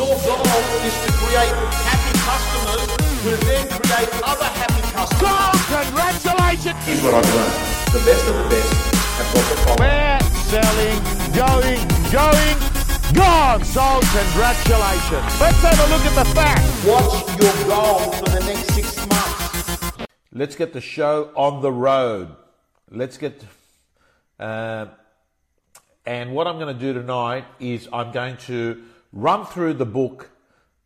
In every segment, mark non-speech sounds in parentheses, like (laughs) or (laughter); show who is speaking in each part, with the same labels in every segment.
Speaker 1: Your goal is to create happy customers who then create other happy customers.
Speaker 2: So congratulations!
Speaker 3: Here's what I've learned. The best of the best have got the following.
Speaker 2: We're selling, going, going, gone. So Congratulations. Let's have a look at the facts.
Speaker 1: What's your goal for the next six months?
Speaker 4: Let's get the show on the road. Let's get. Uh, and what I'm going to do tonight is I'm going to run through the book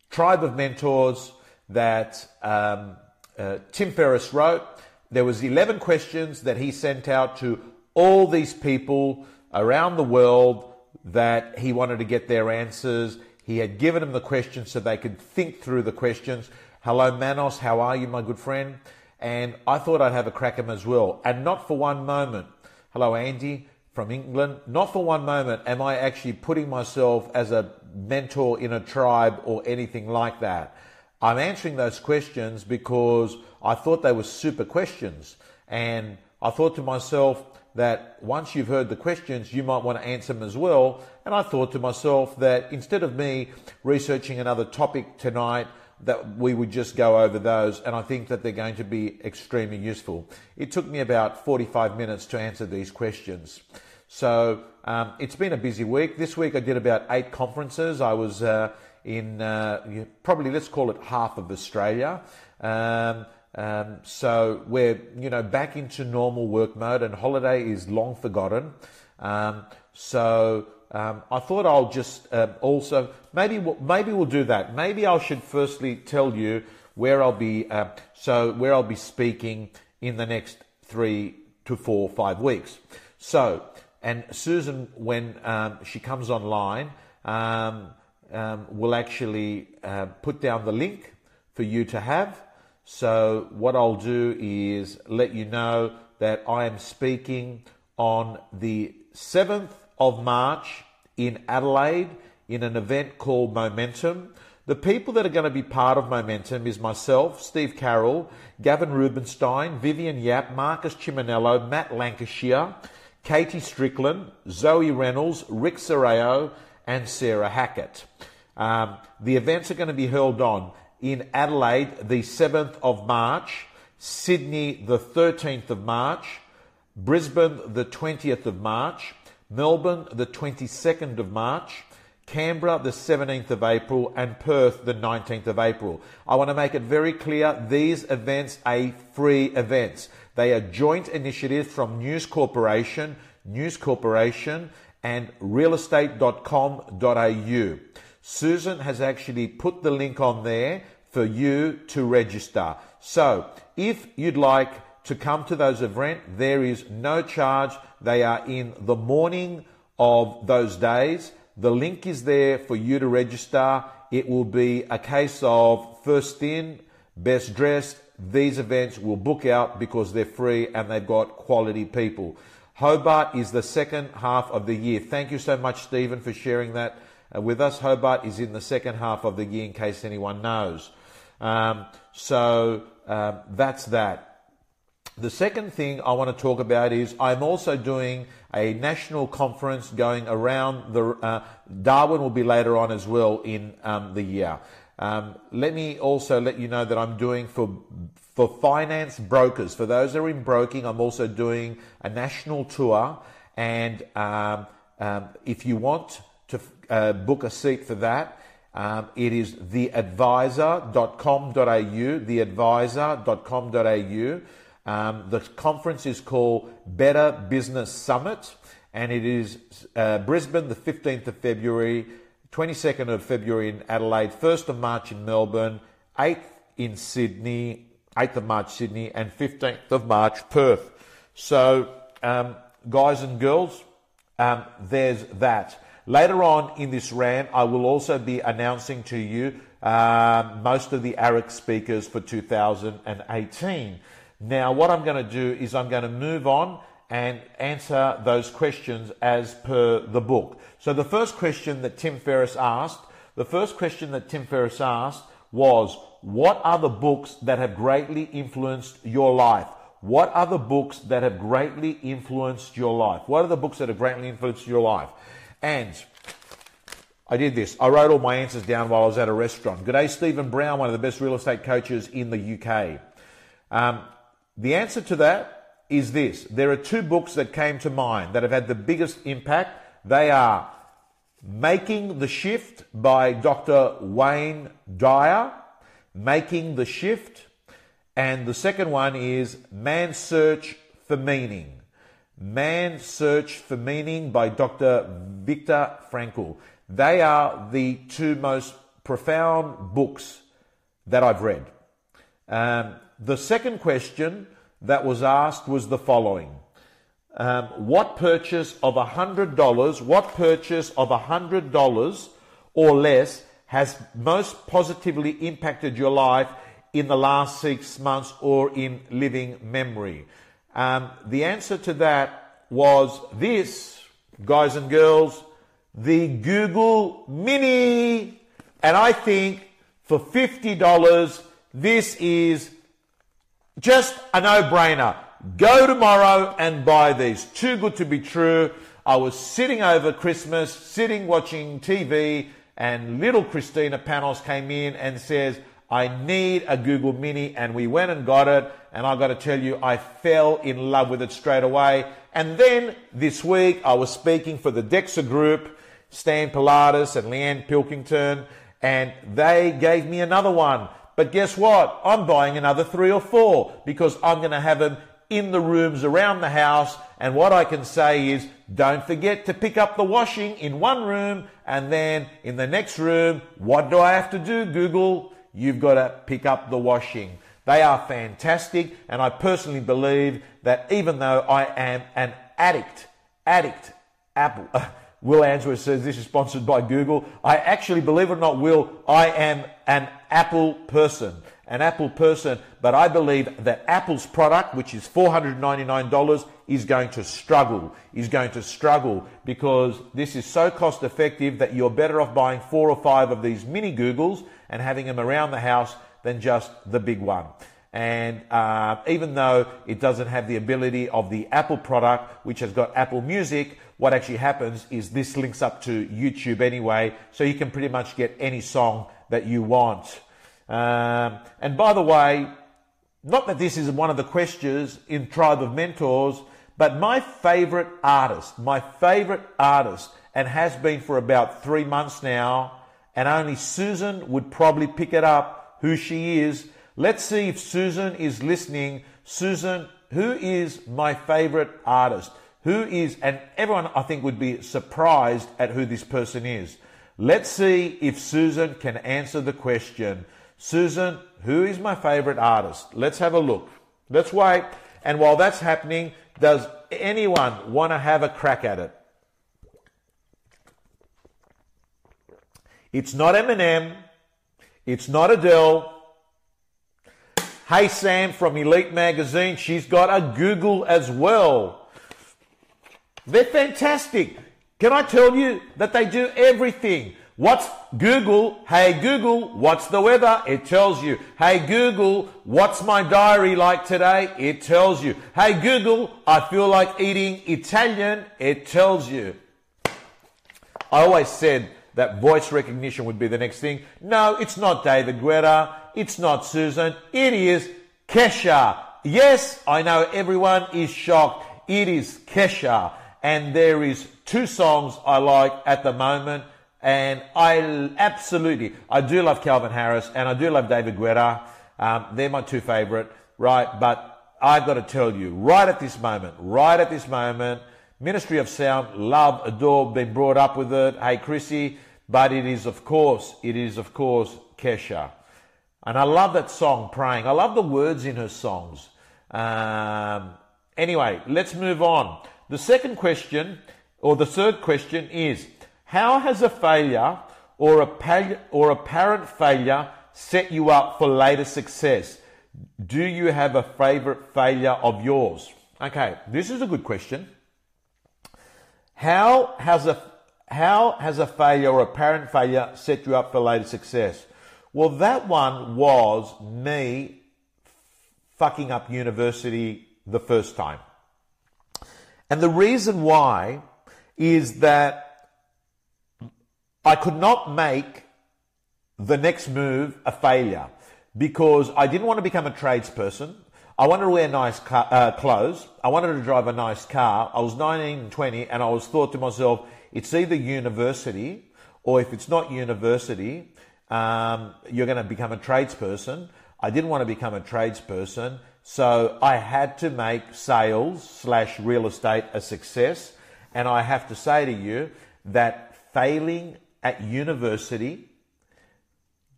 Speaker 4: Tribe of Mentors that um, uh, Tim Ferriss wrote. There was 11 questions that he sent out to all these people around the world that he wanted to get their answers. He had given them the questions so they could think through the questions. Hello, Manos. How are you, my good friend? And I thought I'd have a crack at them as well. And not for one moment. Hello, Andy from England. Not for one moment am I actually putting myself as a mentor in a tribe or anything like that. I'm answering those questions because I thought they were super questions. And I thought to myself that once you've heard the questions, you might want to answer them as well. And I thought to myself that instead of me researching another topic tonight, that we would just go over those, and I think that they're going to be extremely useful. It took me about 45 minutes to answer these questions. So um, it's been a busy week. This week I did about eight conferences. I was uh, in uh, probably let's call it half of Australia. Um, um, so we're you know back into normal work mode, and holiday is long forgotten. Um, so um, I thought I'll just uh, also maybe we'll, maybe we'll do that. Maybe I should firstly tell you where I'll be. Uh, so where I'll be speaking in the next three to four five weeks. So and Susan, when um, she comes online, um, um, will actually uh, put down the link for you to have. So what I'll do is let you know that I am speaking on the 7th of March in Adelaide in an event called Momentum. The people that are going to be part of Momentum is myself, Steve Carroll, Gavin Rubinstein, Vivian Yap, Marcus Chiminello, Matt Lancashire, Katie Strickland, Zoe Reynolds, Rick Serrao, and Sarah Hackett. Um, the events are going to be held on in Adelaide the 7th of March, Sydney the 13th of March, Brisbane the 20th of March, Melbourne the 22nd of March, Canberra the 17th of April, and Perth the 19th of April. I want to make it very clear these events are free events. They are joint initiatives from News Corporation, News Corporation, and realestate.com.au. Susan has actually put the link on there for you to register. So, if you'd like to come to those events, there is no charge. They are in the morning of those days. The link is there for you to register. It will be a case of first in, best dressed. These events will book out because they're free and they've got quality people. Hobart is the second half of the year. Thank you so much, Stephen, for sharing that uh, with us. Hobart is in the second half of the year, in case anyone knows. Um, so um, that's that. The second thing I want to talk about is I'm also doing a national conference going around the uh, Darwin will be later on as well in um, the year. Um, let me also let you know that I'm doing for for finance brokers. For those that are in broking, I'm also doing a national tour. And um, um, if you want to uh, book a seat for that, um, it is theadvisor.com.au, theadvisor.com.au. Um, the conference is called Better Business Summit, and it is uh, Brisbane, the 15th of February, 22nd of February in Adelaide, 1st of March in Melbourne, 8th in Sydney, 8th of March, Sydney, and 15th of March, Perth. So, um, guys and girls, um, there's that. Later on in this rant, I will also be announcing to you uh, most of the AREC speakers for 2018. Now, what I'm going to do is I'm going to move on and answer those questions as per the book. So, the first question that Tim Ferriss asked, the first question that Tim Ferriss asked was, What are the books that have greatly influenced your life? What are the books that have greatly influenced your life? What are the books that have greatly influenced your life? And I did this. I wrote all my answers down while I was at a restaurant. Good day, Stephen Brown, one of the best real estate coaches in the UK. Um, the answer to that is this. There are two books that came to mind that have had the biggest impact. They are Making the Shift by Dr. Wayne Dyer, Making the Shift, and the second one is Man's Search for Meaning. Man's Search for Meaning by Dr. Viktor Frankl. They are the two most profound books that I've read. Um, the second question that was asked was the following. Um, what purchase of $100, what purchase of $100 or less has most positively impacted your life in the last six months or in living memory? Um, the answer to that was this, guys and girls, the Google Mini. And I think for $50, this is just a no brainer. Go tomorrow and buy these. Too good to be true. I was sitting over Christmas, sitting watching TV, and little Christina Panos came in and says, I need a Google Mini, and we went and got it. And I got to tell you, I fell in love with it straight away. And then this week, I was speaking for the DEXA Group, Stan Pilatus and Leanne Pilkington, and they gave me another one. But guess what? I'm buying another three or four because I'm going to have them in the rooms around the house. And what I can say is don't forget to pick up the washing in one room and then in the next room, what do I have to do, Google? You've got to pick up the washing. They are fantastic. And I personally believe that even though I am an addict, addict, Apple, (laughs) Will Answorth says this is sponsored by Google. I actually, believe it or not, Will, I am an Apple person. An Apple person, but I believe that Apple's product, which is $499, is going to struggle. Is going to struggle because this is so cost effective that you're better off buying four or five of these mini Googles and having them around the house than just the big one. And uh, even though it doesn't have the ability of the Apple product, which has got Apple Music, what actually happens is this links up to YouTube anyway, so you can pretty much get any song that you want. Um, and by the way, not that this is one of the questions in Tribe of Mentors, but my favorite artist, my favorite artist, and has been for about three months now, and only Susan would probably pick it up who she is. Let's see if Susan is listening. Susan, who is my favorite artist? Who is, and everyone I think would be surprised at who this person is. Let's see if Susan can answer the question. Susan, who is my favorite artist? Let's have a look. Let's wait. And while that's happening, does anyone want to have a crack at it? It's not Eminem. It's not Adele. Hey Sam from Elite Magazine, she's got a Google as well. They're fantastic. Can I tell you that they do everything? What's Google? Hey Google, what's the weather? It tells you. Hey Google, what's my diary like today? It tells you. Hey Google, I feel like eating Italian. It tells you. I always said that voice recognition would be the next thing. No, it's not David Guetta. It's not Susan. It is Kesha. Yes, I know everyone is shocked. It is Kesha and there is two songs I like at the moment, and I absolutely I do love Calvin Harris and I do love David Guetta. Um, they're my two favorite, right? But I've got to tell you, right at this moment, right at this moment, Ministry of Sound, love, adore, been brought up with it. Hey, Chrissy, but it is of course, it is of course Kesha. And I love that song, Praying. I love the words in her songs. Um, anyway, let's move on. The second question, or the third question is, how has a failure or, a or apparent failure set you up for later success? Do you have a favorite failure of yours? Okay, this is a good question. How has a how has a failure or apparent failure set you up for later success? Well, that one was me fucking up university the first time. And the reason why is that I could not make the next move a failure because I didn't want to become a tradesperson. I wanted to wear nice car, uh, clothes. I wanted to drive a nice car. I was 19 and 20 and I was thought to myself, it's either university or if it's not university, um, you're going to become a tradesperson. I didn't want to become a tradesperson. So I had to make sales slash real estate a success. And I have to say to you that failing at university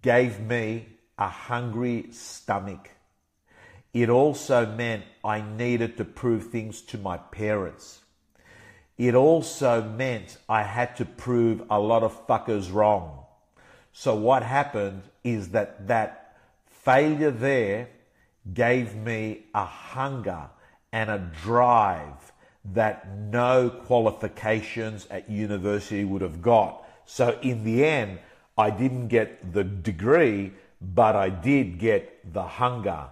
Speaker 4: gave me a hungry stomach. It also meant I needed to prove things to my parents. It also meant I had to prove a lot of fuckers wrong. So what happened is that that failure there gave me a hunger and a drive that no qualifications at university would have got. So in the end, I didn't get the degree, but I did get the hunger.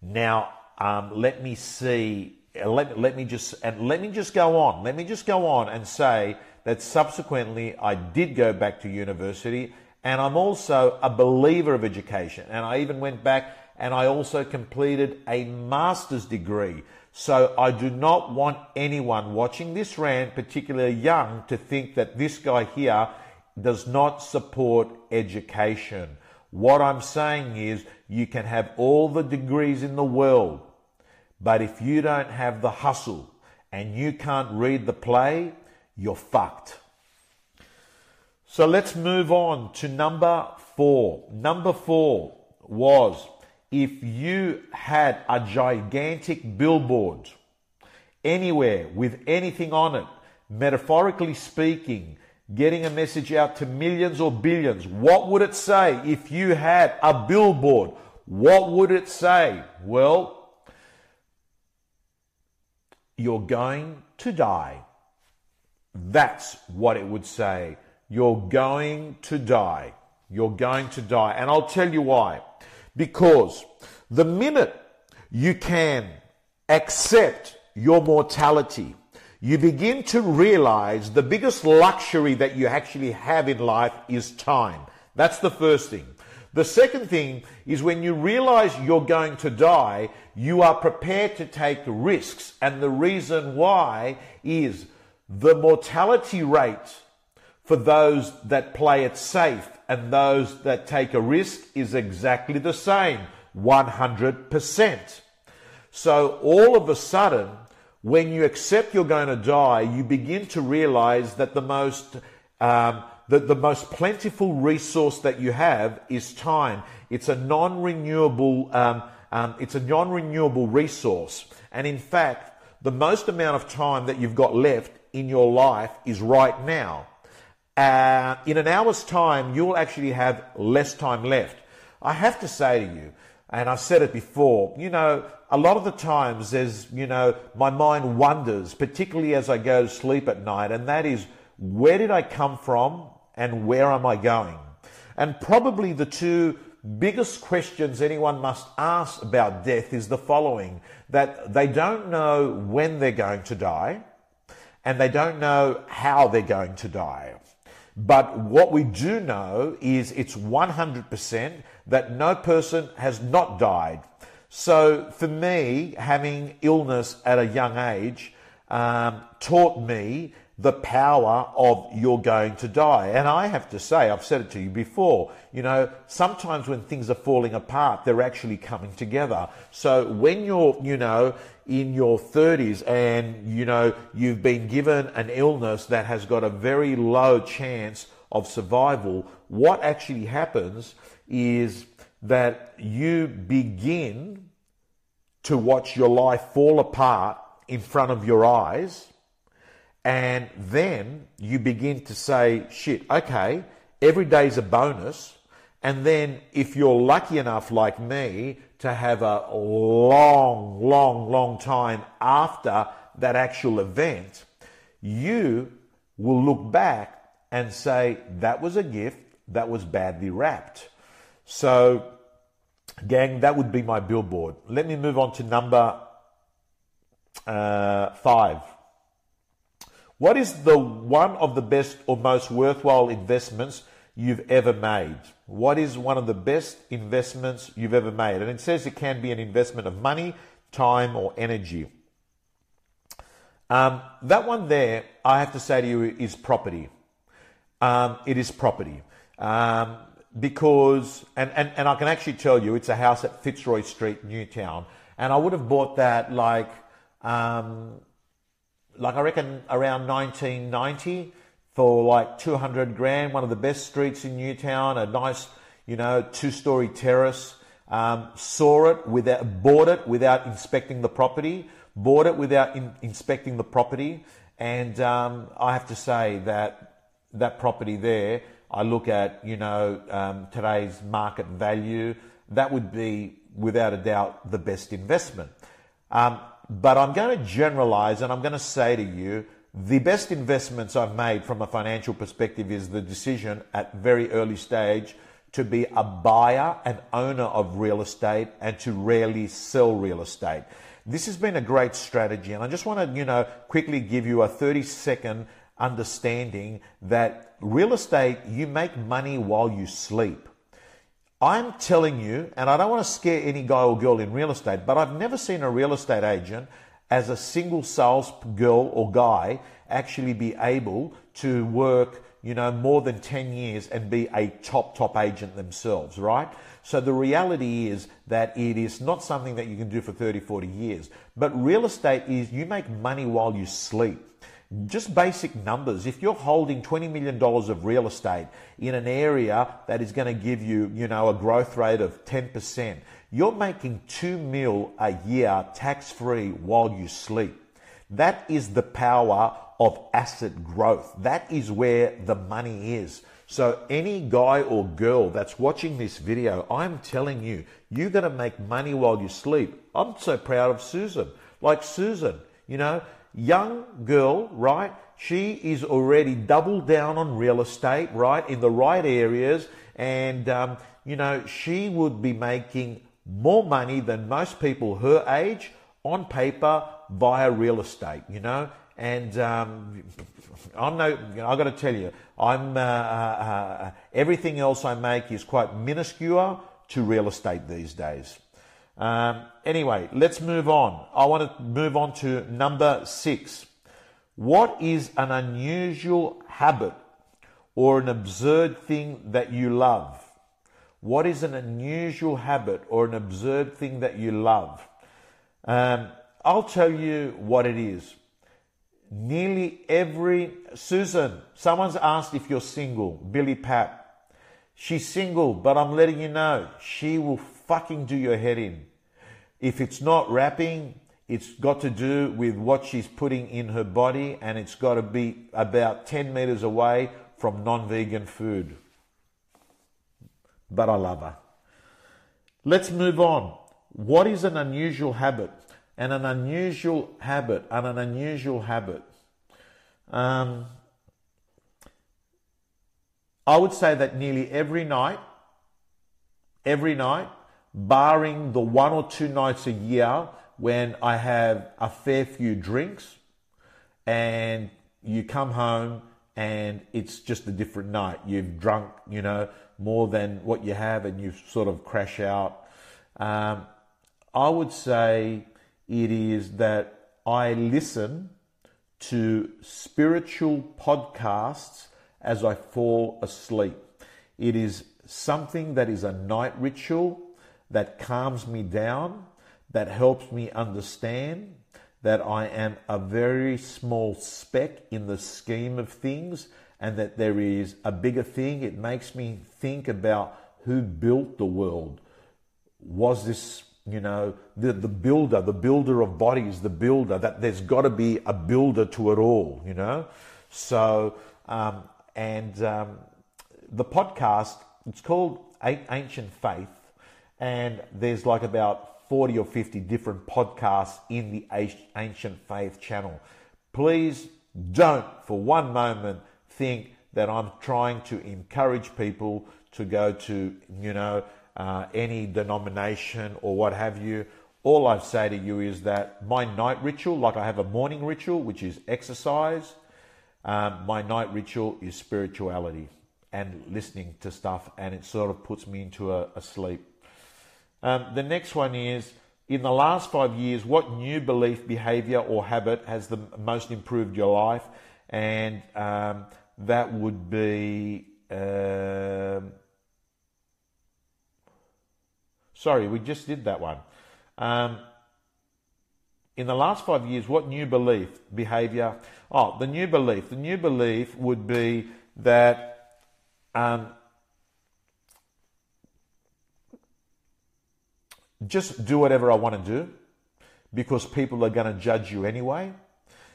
Speaker 4: Now, um, let me see. Let, let me just and let me just go on. Let me just go on and say that subsequently I did go back to university, and I'm also a believer of education. And I even went back and I also completed a master's degree. So I do not want anyone watching this rant, particularly young, to think that this guy here does not support education. What I'm saying is you can have all the degrees in the world, but if you don't have the hustle and you can't read the play, you're fucked. So let's move on to number four. Number four was if you had a gigantic billboard anywhere with anything on it, metaphorically speaking, getting a message out to millions or billions, what would it say if you had a billboard? What would it say? Well, you're going to die. That's what it would say. You're going to die. You're going to die. And I'll tell you why. Because the minute you can accept your mortality, you begin to realize the biggest luxury that you actually have in life is time. That's the first thing. The second thing is when you realize you're going to die, you are prepared to take risks. And the reason why is the mortality rate for those that play it safe and those that take a risk is exactly the same 100%. So all of a sudden, when you accept you're going to die, you begin to realize that the most um, the, the most plentiful resource that you have is time. It's a non-renewable um, um, it's a non-renewable resource, and in fact, the most amount of time that you've got left in your life is right now. Uh, in an hour's time, you'll actually have less time left. I have to say to you, and I've said it before, you know, a lot of the times there's, you know, my mind wonders, particularly as I go to sleep at night, and that is, where did I come from and where am I going? And probably the two biggest questions anyone must ask about death is the following that they don't know when they're going to die, and they don't know how they're going to die. But what we do know is it's 100% that no person has not died. So for me, having illness at a young age um, taught me the power of you're going to die. And I have to say, I've said it to you before, you know, sometimes when things are falling apart, they're actually coming together. So when you're, you know, in your 30s and, you know, you've been given an illness that has got a very low chance of survival, what actually happens is that you begin to watch your life fall apart in front of your eyes and then you begin to say, shit, okay, every day's a bonus. And then if you're lucky enough, like me, to have a long, long, long time after that actual event, you will look back and say, that was a gift that was badly wrapped. So, gang, that would be my billboard. Let me move on to number uh, five What is the one of the best or most worthwhile investments you've ever made? What is one of the best investments you've ever made? And it says it can be an investment of money, time, or energy. Um, that one there, I have to say to you, is property. Um, it is property. Um, because, and, and, and I can actually tell you, it's a house at Fitzroy Street, Newtown. And I would have bought that like, um, like I reckon around 1990 for like 200 grand, one of the best streets in Newtown, a nice, you know, two story terrace. Um, saw it without, bought it without inspecting the property, bought it without in, inspecting the property. And um, I have to say that that property there, I look at, you know, um, today's market value, that would be without a doubt the best investment. Um, but I'm going to generalize and I'm going to say to you the best investments I've made from a financial perspective is the decision at very early stage to be a buyer and owner of real estate and to rarely sell real estate. This has been a great strategy and I just want to, you know, quickly give you a 30 second understanding that real estate, you make money while you sleep. I'm telling you, and I don't want to scare any guy or girl in real estate, but I've never seen a real estate agent as a single sales girl or guy actually be able to work, you know, more than 10 years and be a top, top agent themselves, right? So the reality is that it is not something that you can do for 30, 40 years. But real estate is you make money while you sleep just basic numbers. If you're holding $20 million of real estate in an area that is going to give you, you know, a growth rate of 10%, you're making 2 mil a year tax free while you sleep. That is the power of asset growth. That is where the money is. So any guy or girl that's watching this video, I'm telling you, you're going to make money while you sleep. I'm so proud of Susan. Like Susan, you know, young girl, right? She is already doubled down on real estate, right, in the right areas, and um, you know she would be making more money than most people her age on paper via real estate. You know, and um, I'm no, I've got to tell you, I'm uh, uh, uh, everything else I make is quite minuscule to real estate these days. Um, anyway, let's move on. I want to move on to number six. What is an unusual habit or an absurd thing that you love? What is an unusual habit or an absurd thing that you love? Um, I'll tell you what it is. Nearly every Susan, someone's asked if you're single. Billy Pat. She's single, but I'm letting you know she will fucking do your head in. If it's not rapping, it's got to do with what she's putting in her body and it's got to be about 10 meters away from non vegan food. But I love her. Let's move on. What is an unusual habit? And an unusual habit, and an unusual habit. Um, I would say that nearly every night, every night, barring the one or two nights a year when I have a fair few drinks and you come home and it's just a different night. You've drunk, you know, more than what you have and you sort of crash out. Um, I would say it is that I listen to spiritual podcasts as I fall asleep. It is something that is a night ritual that calms me down, that helps me understand that I am a very small speck in the scheme of things and that there is a bigger thing. It makes me think about who built the world. Was this, you know, the, the builder, the builder of bodies, the builder, that there's got to be a builder to it all, you know? So, um, and um, the podcast, it's called Ancient Faith and there's like about 40 or 50 different podcasts in the Ancient Faith channel. Please don't for one moment think that I'm trying to encourage people to go to, you know, uh, any denomination or what have you. All I say to you is that my night ritual, like I have a morning ritual, which is exercise, um, my night ritual is spirituality and listening to stuff, and it sort of puts me into a, a sleep. Um, the next one is in the last five years, what new belief, behavior, or habit has the most improved your life? And um, that would be. Um, sorry, we just did that one. Um, in the last five years, what new belief, behavior? Oh, the new belief. The new belief would be that um, just do whatever I want to do because people are going to judge you anyway.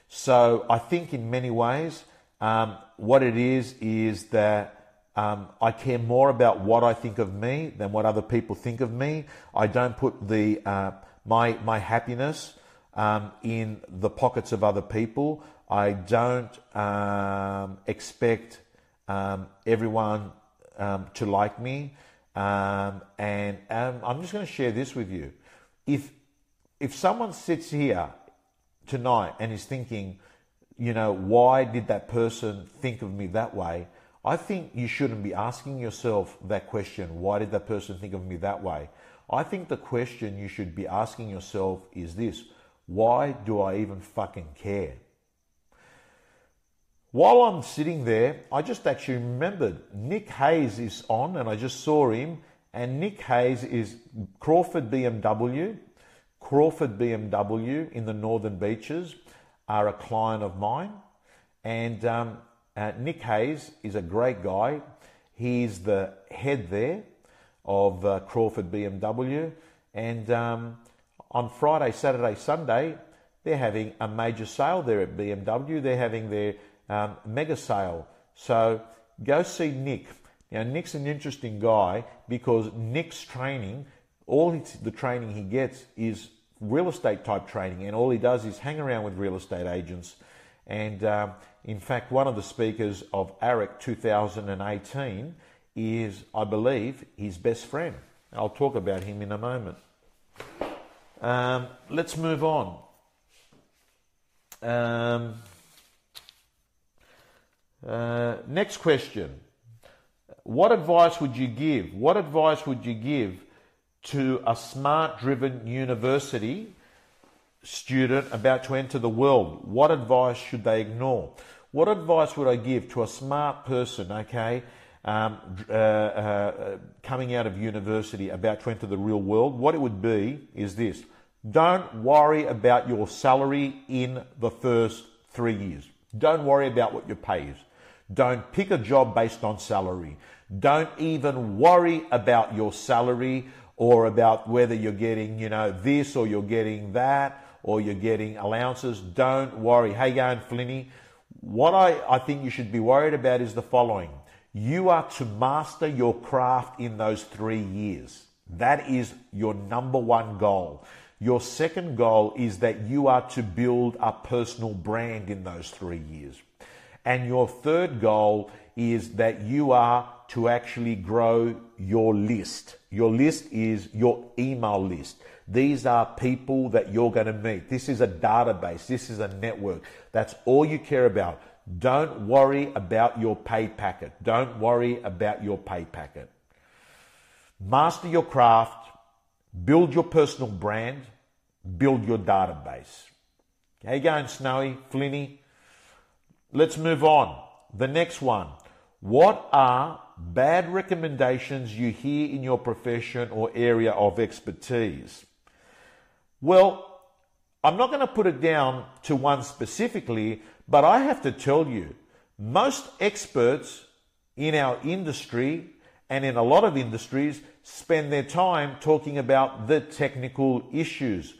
Speaker 4: So I think in many ways, um, what it is is that um, I care more about what I think of me than what other people think of me. I don't put the uh, my my happiness um, in the pockets of other people. I don't um, expect um, everyone um, to like me. Um, and um, I'm just going to share this with you. If if someone sits here tonight and is thinking, you know, why did that person think of me that way? I think you shouldn't be asking yourself that question. Why did that person think of me that way? I think the question you should be asking yourself is this: Why do I even fucking care? While I'm sitting there, I just actually remembered Nick Hayes is on, and I just saw him. And Nick Hayes is Crawford BMW. Crawford BMW in the Northern Beaches are a client of mine. And um, uh, Nick Hayes is a great guy. He's the head there of uh, Crawford BMW. And um, on Friday, Saturday, Sunday, they're having a major sale there at BMW. They're having their um, mega sale. So go see Nick. Now, Nick's an interesting guy because Nick's training, all the training he gets is real estate type training, and all he does is hang around with real estate agents. And um, in fact, one of the speakers of AREC 2018 is, I believe, his best friend. I'll talk about him in a moment. Um, let's move on. Um, uh, next question. What advice would you give? What advice would you give to a smart driven university student about to enter the world? What advice should they ignore? What advice would I give to a smart person, okay, um, uh, uh, coming out of university about to enter the real world? What it would be is this don't worry about your salary in the first three years. Don't worry about what your pay is. Don't pick a job based on salary. Don't even worry about your salary or about whether you're getting, you know, this or you're getting that or you're getting allowances. Don't worry. Hey, going, Flinny. What I, I think you should be worried about is the following. You are to master your craft in those three years. That is your number one goal. Your second goal is that you are to build a personal brand in those three years. And your third goal is that you are to actually grow your list. Your list is your email list. These are people that you're going to meet. This is a database. This is a network. That's all you care about. Don't worry about your pay packet. Don't worry about your pay packet. Master your craft, build your personal brand, build your database. How you going, Snowy, Flinny? Let's move on. The next one. What are bad recommendations you hear in your profession or area of expertise? Well, I'm not going to put it down to one specifically, but I have to tell you, most experts in our industry and in a lot of industries spend their time talking about the technical issues.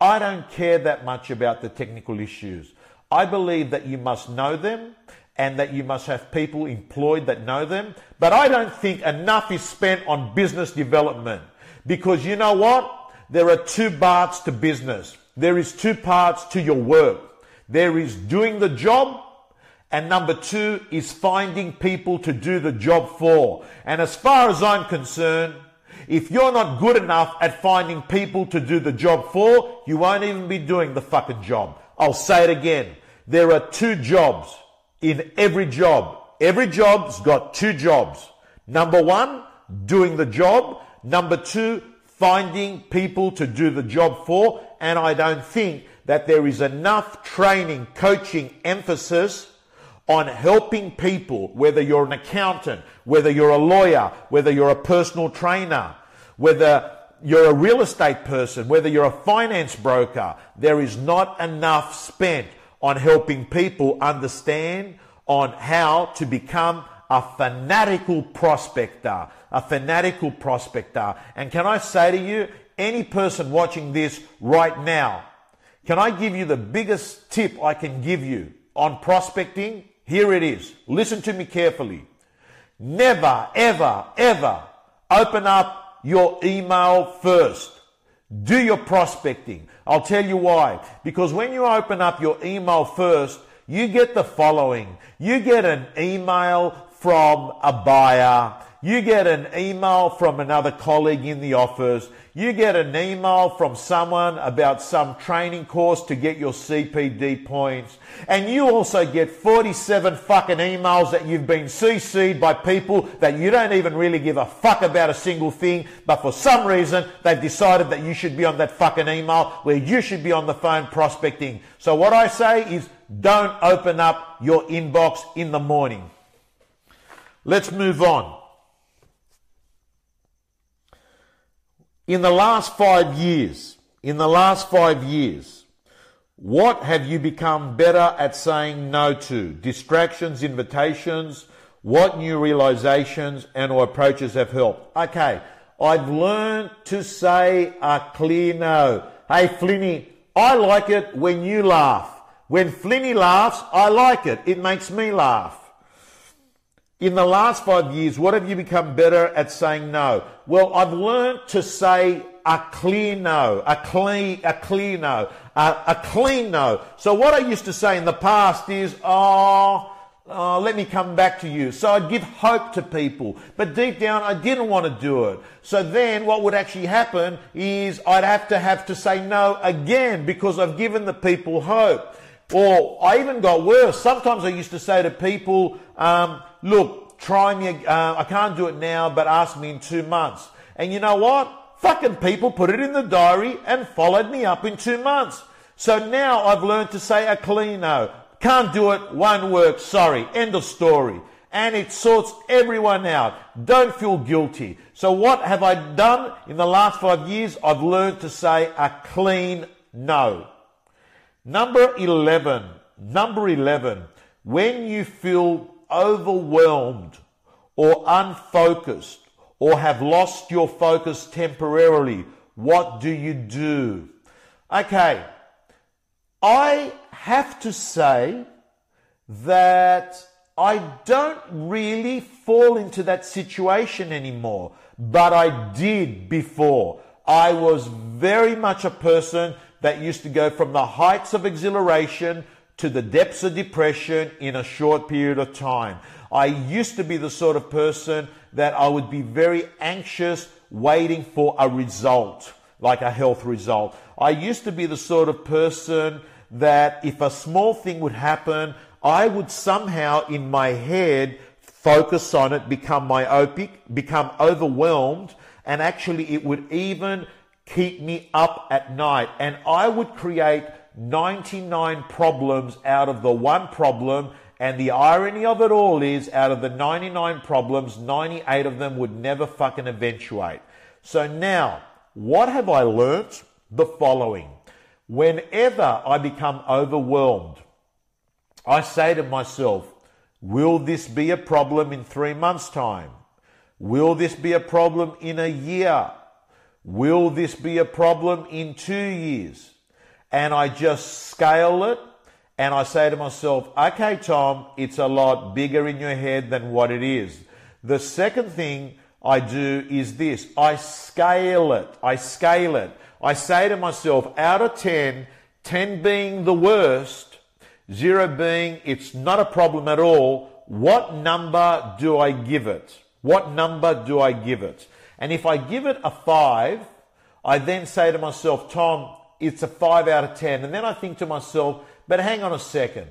Speaker 4: I don't care that much about the technical issues. I believe that you must know them and that you must have people employed that know them. But I don't think enough is spent on business development because you know what? There are two parts to business. There is two parts to your work. There is doing the job and number two is finding people to do the job for. And as far as I'm concerned, if you're not good enough at finding people to do the job for, you won't even be doing the fucking job. I'll say it again. There are two jobs in every job. Every job's got two jobs. Number one, doing the job. Number two, finding people to do the job for. And I don't think that there is enough training, coaching, emphasis on helping people, whether you're an accountant, whether you're a lawyer, whether you're a personal trainer, whether you're a real estate person, whether you're a finance broker, there is not enough spent on helping people understand on how to become a fanatical prospector, a fanatical prospector. And can I say to you, any person watching this right now, can I give you the biggest tip I can give you on prospecting? Here it is. Listen to me carefully. Never, ever, ever open up your email first. Do your prospecting. I'll tell you why. Because when you open up your email first, you get the following. You get an email from a buyer. You get an email from another colleague in the office. You get an email from someone about some training course to get your CPD points. And you also get 47 fucking emails that you've been CC'd by people that you don't even really give a fuck about a single thing, but for some reason they've decided that you should be on that fucking email where you should be on the phone prospecting. So what I say is don't open up your inbox in the morning. Let's move on. In the last five years, in the last five years, what have you become better at saying no to? Distractions, invitations, what new realizations and or approaches have helped? Okay, I've learned to say a clear no. Hey Flinny, I like it when you laugh. When Flinny laughs, I like it. It makes me laugh. In the last five years, what have you become better at saying no? Well, I've learned to say a clear no, a clean, a clear no, a, a clean no. So what I used to say in the past is, oh, oh, let me come back to you. So I'd give hope to people, but deep down I didn't want to do it. So then what would actually happen is I'd have to have to say no again because I've given the people hope. Or I even got worse. Sometimes I used to say to people, um, look, try me, uh, I can't do it now, but ask me in two months. And you know what? Fucking people put it in the diary and followed me up in two months. So now I've learned to say a clean no. Can't do it, won't work, sorry. End of story. And it sorts everyone out. Don't feel guilty. So what have I done in the last five years? I've learned to say a clean no. Number 11. Number 11. When you feel overwhelmed or unfocused or have lost your focus temporarily, what do you do? Okay. I have to say that I don't really fall into that situation anymore, but I did before. I was very much a person that used to go from the heights of exhilaration to the depths of depression in a short period of time. I used to be the sort of person that I would be very anxious waiting for a result, like a health result. I used to be the sort of person that if a small thing would happen, I would somehow in my head focus on it, become myopic, become overwhelmed, and actually it would even keep me up at night. And I would create 99 problems out of the one problem. And the irony of it all is, out of the 99 problems, 98 of them would never fucking eventuate. So now, what have I learnt? The following. Whenever I become overwhelmed, I say to myself, will this be a problem in three months' time? Will this be a problem in a year? Will this be a problem in two years? And I just scale it and I say to myself, okay, Tom, it's a lot bigger in your head than what it is. The second thing I do is this I scale it. I scale it. I say to myself, out of 10, 10 being the worst, zero being it's not a problem at all, what number do I give it? What number do I give it? And if I give it a five, I then say to myself, Tom, it's a five out of 10. And then I think to myself, but hang on a second.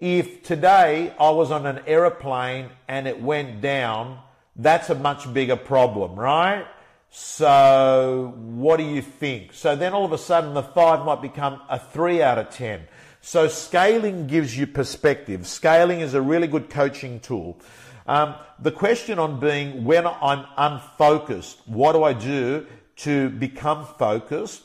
Speaker 4: If today I was on an aeroplane and it went down, that's a much bigger problem, right? So what do you think? So then all of a sudden the five might become a three out of 10. So scaling gives you perspective. Scaling is a really good coaching tool. Um, the question on being when I'm unfocused, what do I do to become focused?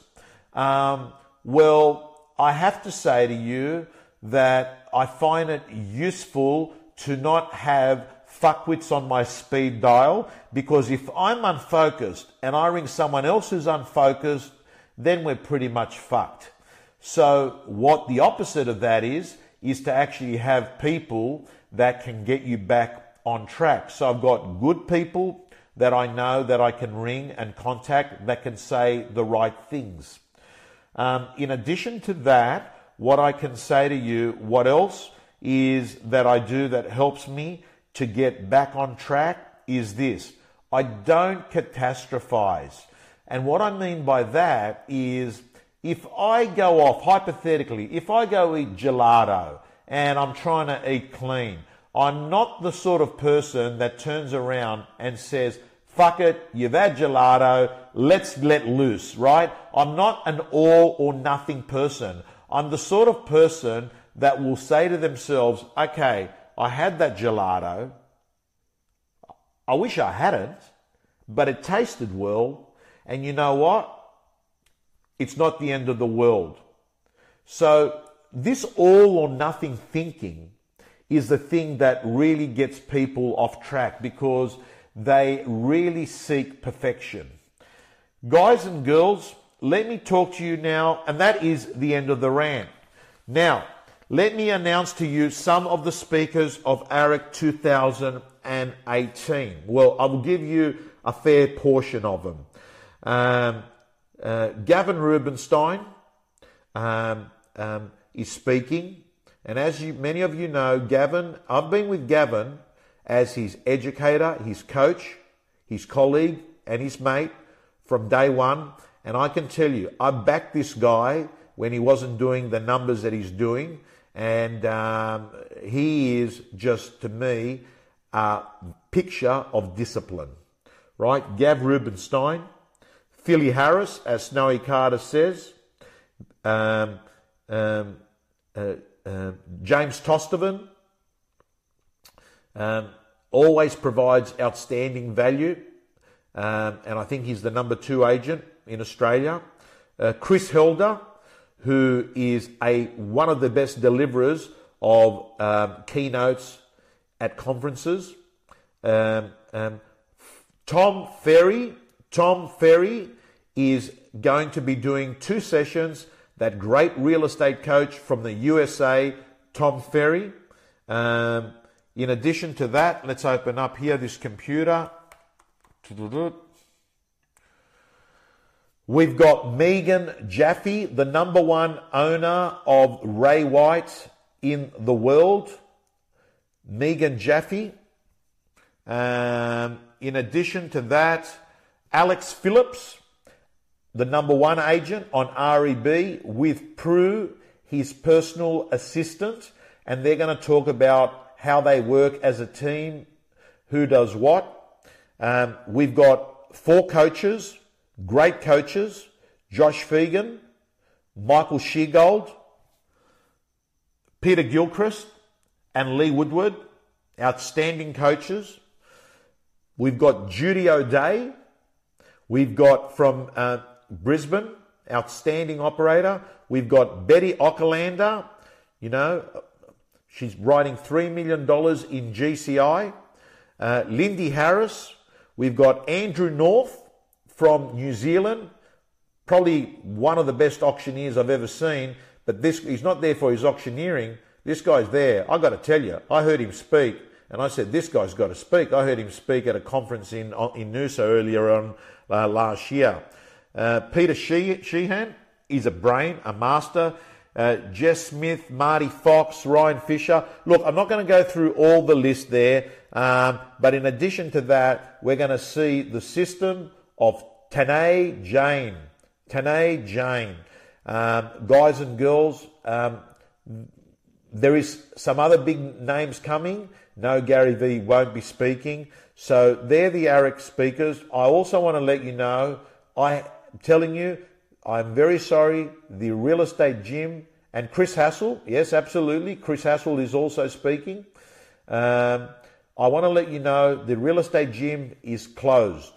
Speaker 4: Um, well, I have to say to you that I find it useful to not have fuckwits on my speed dial because if I'm unfocused and I ring someone else who's unfocused, then we're pretty much fucked. So what the opposite of that is, is to actually have people that can get you back on track. So I've got good people that I know that I can ring and contact that can say the right things. Um, in addition to that, what I can say to you, what else is that I do that helps me to get back on track is this. I don't catastrophize. And what I mean by that is if I go off, hypothetically, if I go eat gelato and I'm trying to eat clean, I'm not the sort of person that turns around and says, fuck it, you've had gelato, let's let loose, right? I'm not an all or nothing person. I'm the sort of person that will say to themselves, okay, I had that gelato. I wish I hadn't, but it tasted well. And you know what? it's not the end of the world. So this all or nothing thinking is the thing that really gets people off track because they really seek perfection. Guys and girls, let me talk to you now, and that is the end of the rant. Now, let me announce to you some of the speakers of AREC 2018. Well, I will give you a fair portion of them. Um, uh, Gavin Rubinstein um, um, is speaking. And as you, many of you know, Gavin, I've been with Gavin as his educator, his coach, his colleague, and his mate from day one. And I can tell you, I backed this guy when he wasn't doing the numbers that he's doing. And um, he is just, to me, a picture of discipline. Right? Gav Rubinstein Philly Harris, as Snowy Carter says, um, um, uh, uh, James Tostevin um, always provides outstanding value, um, and I think he's the number two agent in Australia. Uh, Chris Helder, who is a one of the best deliverers of um, keynotes at conferences. Um, Tom Ferry, Tom Ferry is going to be doing two sessions. That great real estate coach from the USA, Tom Ferry. Um, in addition to that, let's open up here this computer. We've got Megan Jaffe, the number one owner of Ray White in the world. Megan Jaffe. Um, in addition to that, Alex Phillips, the number one agent on REB with Prue, his personal assistant, and they're going to talk about how they work as a team, who does what. Um, we've got four coaches, great coaches Josh Phegan, Michael Sheargold, Peter Gilchrist, and Lee Woodward, outstanding coaches. We've got Judy O'Day. We've got from uh, Brisbane, outstanding operator. We've got Betty Ockelander, you know, she's writing $3 million in GCI. Uh, Lindy Harris. We've got Andrew North from New Zealand, probably one of the best auctioneers I've ever seen. But this, he's not there for his auctioneering. This guy's there. I got to tell you, I heard him speak, and I said, "This guy's got to speak." I heard him speak at a conference in in Noosa earlier on uh, last year. Uh, Peter Sheehan is a brain, a master. Uh, Jess Smith, Marty Fox, Ryan Fisher. Look, I'm not going to go through all the list there, um, but in addition to that, we're going to see the system of Tanae Jane. Tanae Jane. Um, guys and girls, um, there is some other big names coming. No, Gary Vee won't be speaking. So they're the AREC speakers. I also want to let you know, I'm telling you, I'm very sorry, the real estate gym and Chris Hassel, yes, absolutely, Chris Hassel is also speaking. Um, I want to let you know the real estate gym is closed.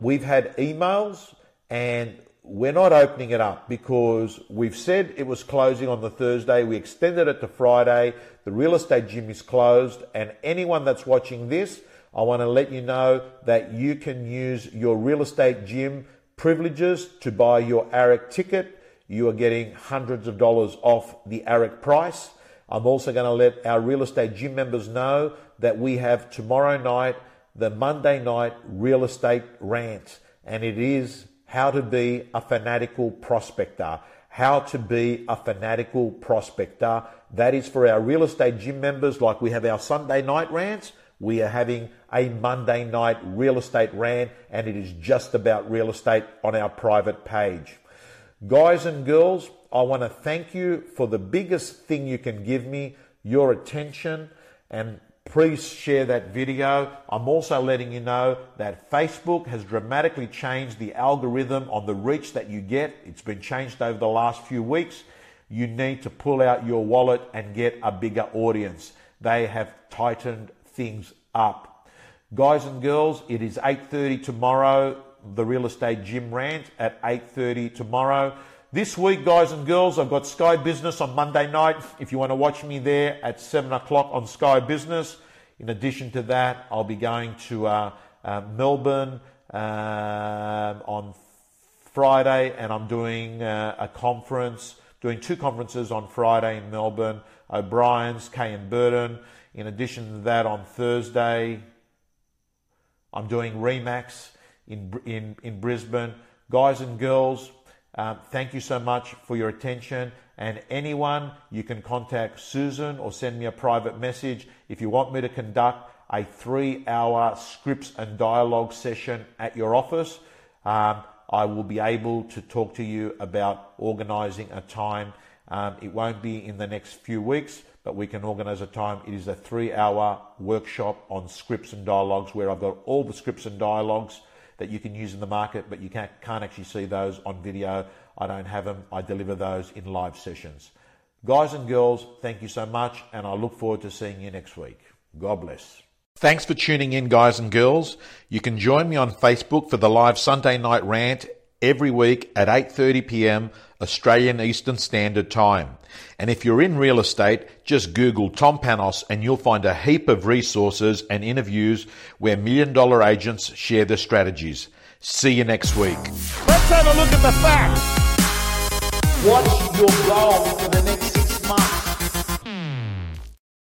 Speaker 4: We've had emails and we're not opening it up because we've said it was closing on the Thursday. We extended it to Friday. The real estate gym is closed. And anyone that's watching this, I want to let you know that you can use your real estate gym privileges to buy your AREC ticket. You are getting hundreds of dollars off the AREC price. I'm also going to let our real estate gym members know that we have tomorrow night the Monday night real estate rant, and it is how to be a fanatical prospector. How to be a fanatical prospector. That is for our real estate gym members, like we have our Sunday night rants. We are having a Monday night real estate rant, and it is just about real estate on our private page. Guys and girls, I want to thank you for the biggest thing you can give me, your attention, and please share that video. I'm also letting you know that Facebook has dramatically changed the algorithm on the reach that you get. It's been changed over the last few weeks. You need to pull out your wallet and get a bigger audience. They have tightened things up. Guys and girls, it is 8:30 tomorrow, the real estate gym rant at 8:30 tomorrow. This week, guys and girls, I've got Sky Business on Monday night. If you want to watch me there at 7 o'clock on Sky Business. In addition to that, I'll be going to uh, uh, Melbourne um, on Friday and I'm doing uh, a conference, doing two conferences on Friday in Melbourne, O'Brien's, Kay and Burton. In addition to that, on Thursday, I'm doing Remax in, in, in Brisbane. Guys and girls, um, thank you so much for your attention. And anyone, you can contact Susan or send me a private message if you want me to conduct a three hour scripts and dialogue session at your office. Um, I will be able to talk to you about organizing a time. Um, it won't be in the next few weeks, but we can organize a time. It is a three hour workshop on scripts and dialogues where I've got all the scripts and dialogues that you can use in the market, but you can't, can't actually see those on video. I don't have them. I deliver those in live sessions. Guys and girls, thank you so much, and I look forward to seeing you next week. God bless. Thanks for tuning in, guys and girls. You can join me on Facebook for the live Sunday night rant every week at 8:30 p.m. Australian Eastern Standard Time. And if you're in real estate, just Google Tom Panos and you'll find a heap of resources and interviews where million dollar agents share their strategies. See you next week.
Speaker 2: Let's have a look at the facts.
Speaker 1: What's your goal for the